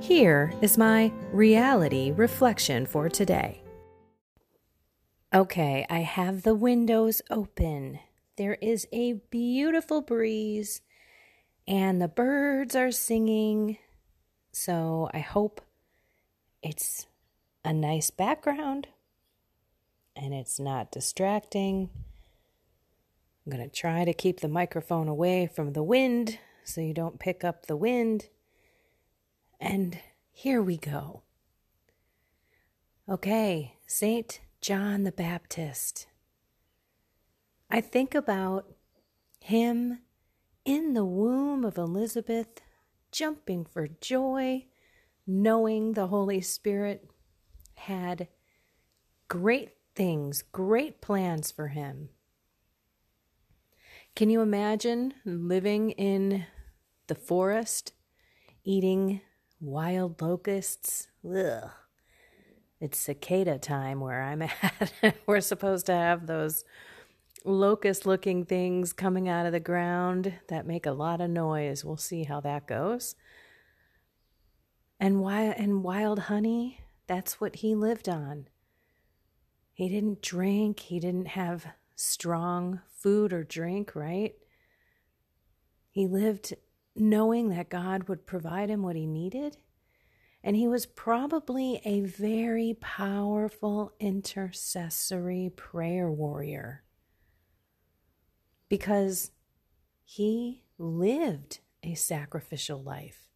Here is my reality reflection for today. Okay, I have the windows open. There is a beautiful breeze, and the birds are singing. So I hope it's a nice background and it's not distracting. I'm going to try to keep the microphone away from the wind so you don't pick up the wind. And here we go. Okay, St. John the Baptist. I think about him in the womb of Elizabeth, jumping for joy, knowing the Holy Spirit had great things, great plans for him. Can you imagine living in the forest, eating wild locusts. Ugh. It's cicada time where I'm at. We're supposed to have those locust looking things coming out of the ground that make a lot of noise. We'll see how that goes. And wild and wild honey, that's what he lived on. He didn't drink, he didn't have strong food or drink, right? He lived knowing that God would provide him what he needed. And he was probably a very powerful intercessory prayer warrior because he lived a sacrificial life.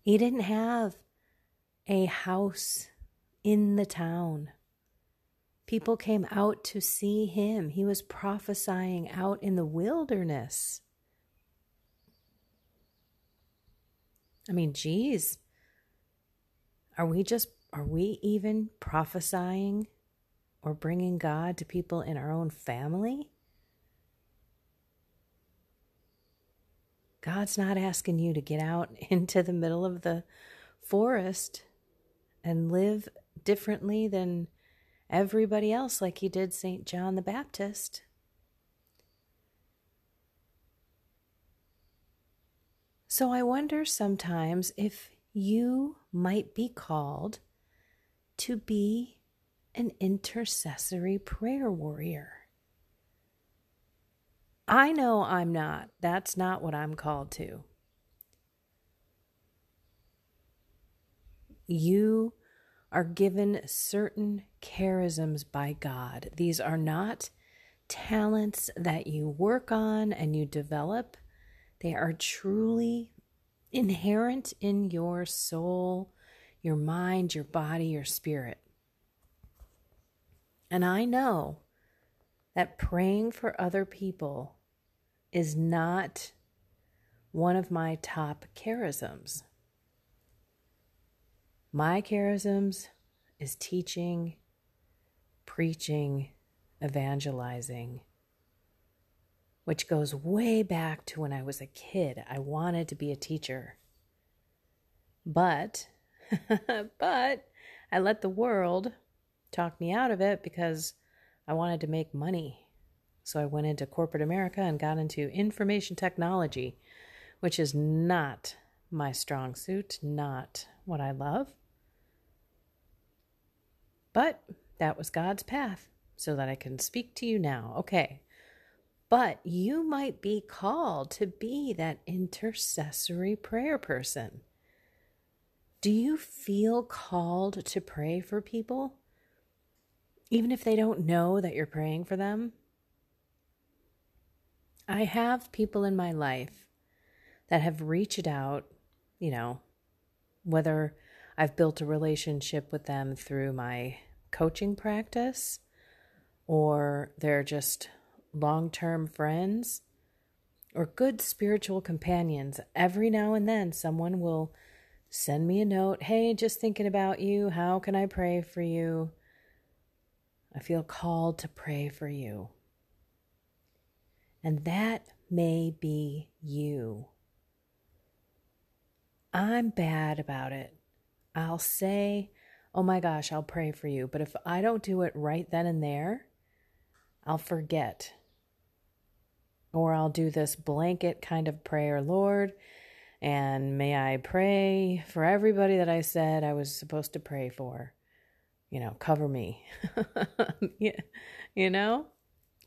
He didn't have a house in the town. People came out to see him. He was prophesying out in the wilderness. I mean, geez, are we just, are we even prophesying or bringing God to people in our own family? God's not asking you to get out into the middle of the forest and live differently than everybody else, like he did St. John the Baptist. So I wonder sometimes if you might be called to be an intercessory prayer warrior. I know I'm not. That's not what I'm called to. You are given certain charisms by God. These are not talents that you work on and you develop. They are truly inherent in your soul, your mind, your body, your spirit. And I know that praying for other people is not one of my top charisms. My charisms is teaching, preaching, evangelizing, which goes way back to when I was a kid. I wanted to be a teacher. But, but I let the world talk me out of it because I wanted to make money. So I went into corporate America and got into information technology, which is not my strong suit, not what I love. But that was God's path so that I can speak to you now. Okay, but you might be called to be that intercessory prayer person. Do you feel called to pray for people? even if they don't know that you're praying for them. I have people in my life that have reached out, you know, whether I've built a relationship with them through my coaching practice or they're just long term friends or good spiritual companions. Every now and then, someone will send me a note Hey, just thinking about you. How can I pray for you? I feel called to pray for you. And that may be you. I'm bad about it. I'll say, Oh my gosh, I'll pray for you. But if I don't do it right then and there, I'll forget. Or I'll do this blanket kind of prayer, Lord, and may I pray for everybody that I said I was supposed to pray for. You know, cover me. you know?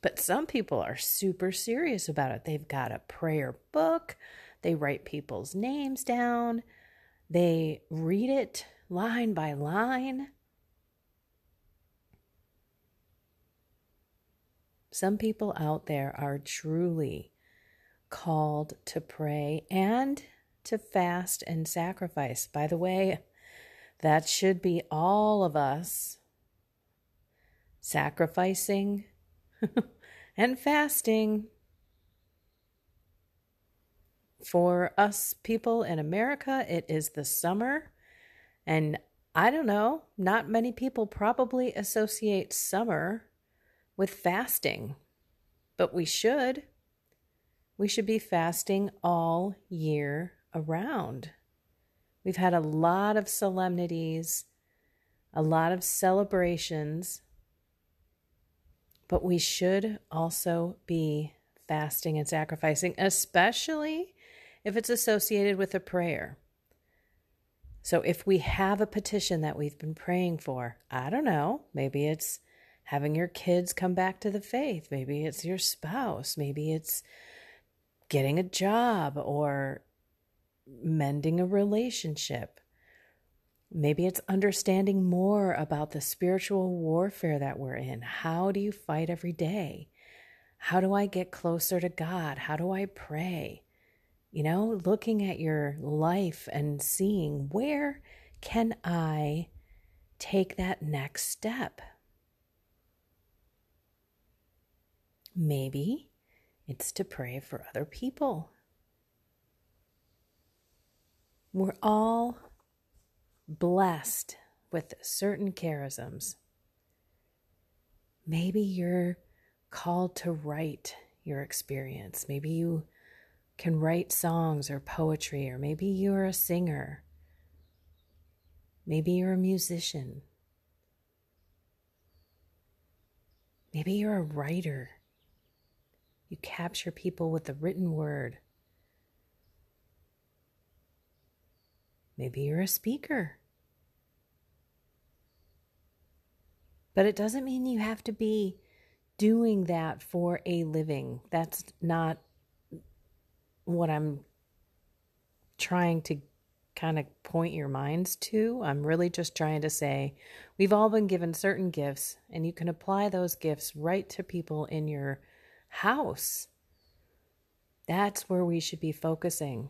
But some people are super serious about it. They've got a prayer book, they write people's names down, they read it line by line. Some people out there are truly called to pray and to fast and sacrifice. By the way, that should be all of us sacrificing and fasting. For us people in America, it is the summer. And I don't know, not many people probably associate summer with fasting, but we should. We should be fasting all year around. We've had a lot of solemnities, a lot of celebrations, but we should also be fasting and sacrificing, especially if it's associated with a prayer. So if we have a petition that we've been praying for, I don't know, maybe it's having your kids come back to the faith, maybe it's your spouse, maybe it's getting a job or mending a relationship. Maybe it's understanding more about the spiritual warfare that we're in. How do you fight every day? How do I get closer to God? How do I pray? You know, looking at your life and seeing where can I take that next step? Maybe it's to pray for other people. We're all blessed with certain charisms. Maybe you're called to write your experience. Maybe you can write songs or poetry, or maybe you're a singer. Maybe you're a musician. Maybe you're a writer. You capture people with the written word. Maybe you're a speaker. But it doesn't mean you have to be doing that for a living. That's not what I'm trying to kind of point your minds to. I'm really just trying to say we've all been given certain gifts, and you can apply those gifts right to people in your house. That's where we should be focusing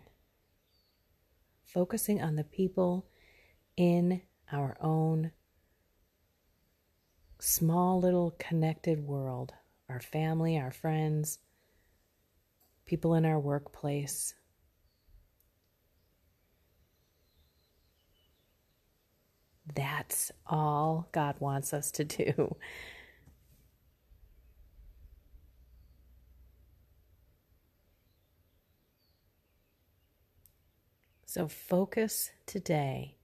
focusing on the people in our own small little connected world our family, our friends, people in our workplace. That's all God wants us to do. So focus today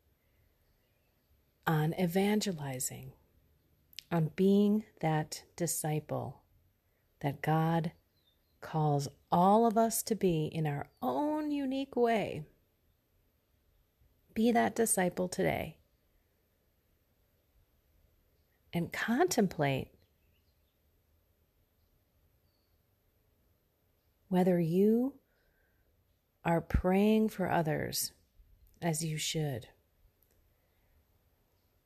on evangelizing, on being that disciple that God calls all of us to be in our own unique way. Be that disciple today and contemplate whether you are praying for others as you should.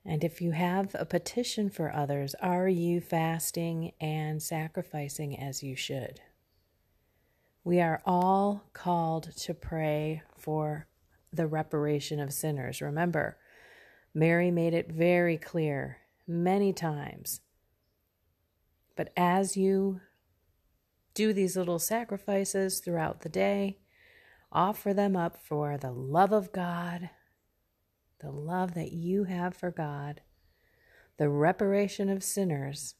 And if you have a petition for others, are you fasting and sacrificing as you should? We are all called to pray for the reparation of sinners. Remember, Mary made it very clear many times. But as you do these little sacrifices throughout the day, offer them up for the love of God, the love that you have for God, the reparation of sinners,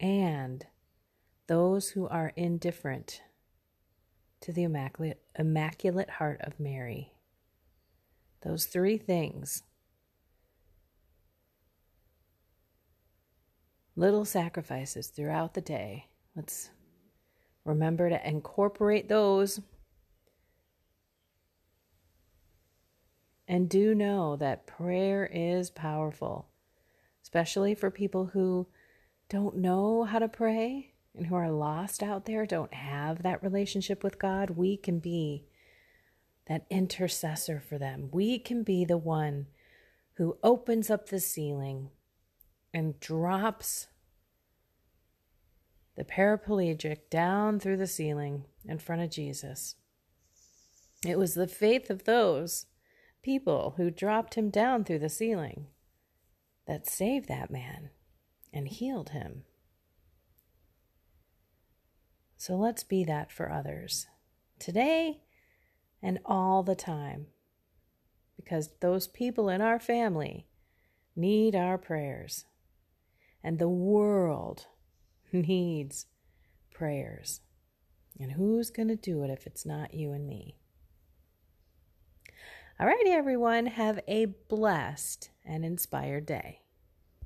and those who are indifferent to the Immaculate, Immaculate Heart of Mary. Those three things little sacrifices throughout the day. Let's remember to incorporate those. And do know that prayer is powerful, especially for people who don't know how to pray and who are lost out there, don't have that relationship with God, we can be that intercessor for them. We can be the one who opens up the ceiling and drops the paraplegic down through the ceiling in front of Jesus. It was the faith of those people who dropped him down through the ceiling that saved that man and healed him. So let's be that for others today and all the time because those people in our family need our prayers and the world needs prayers. And who's going to do it if it's not you and me? All righty, everyone, have a blessed and inspired day.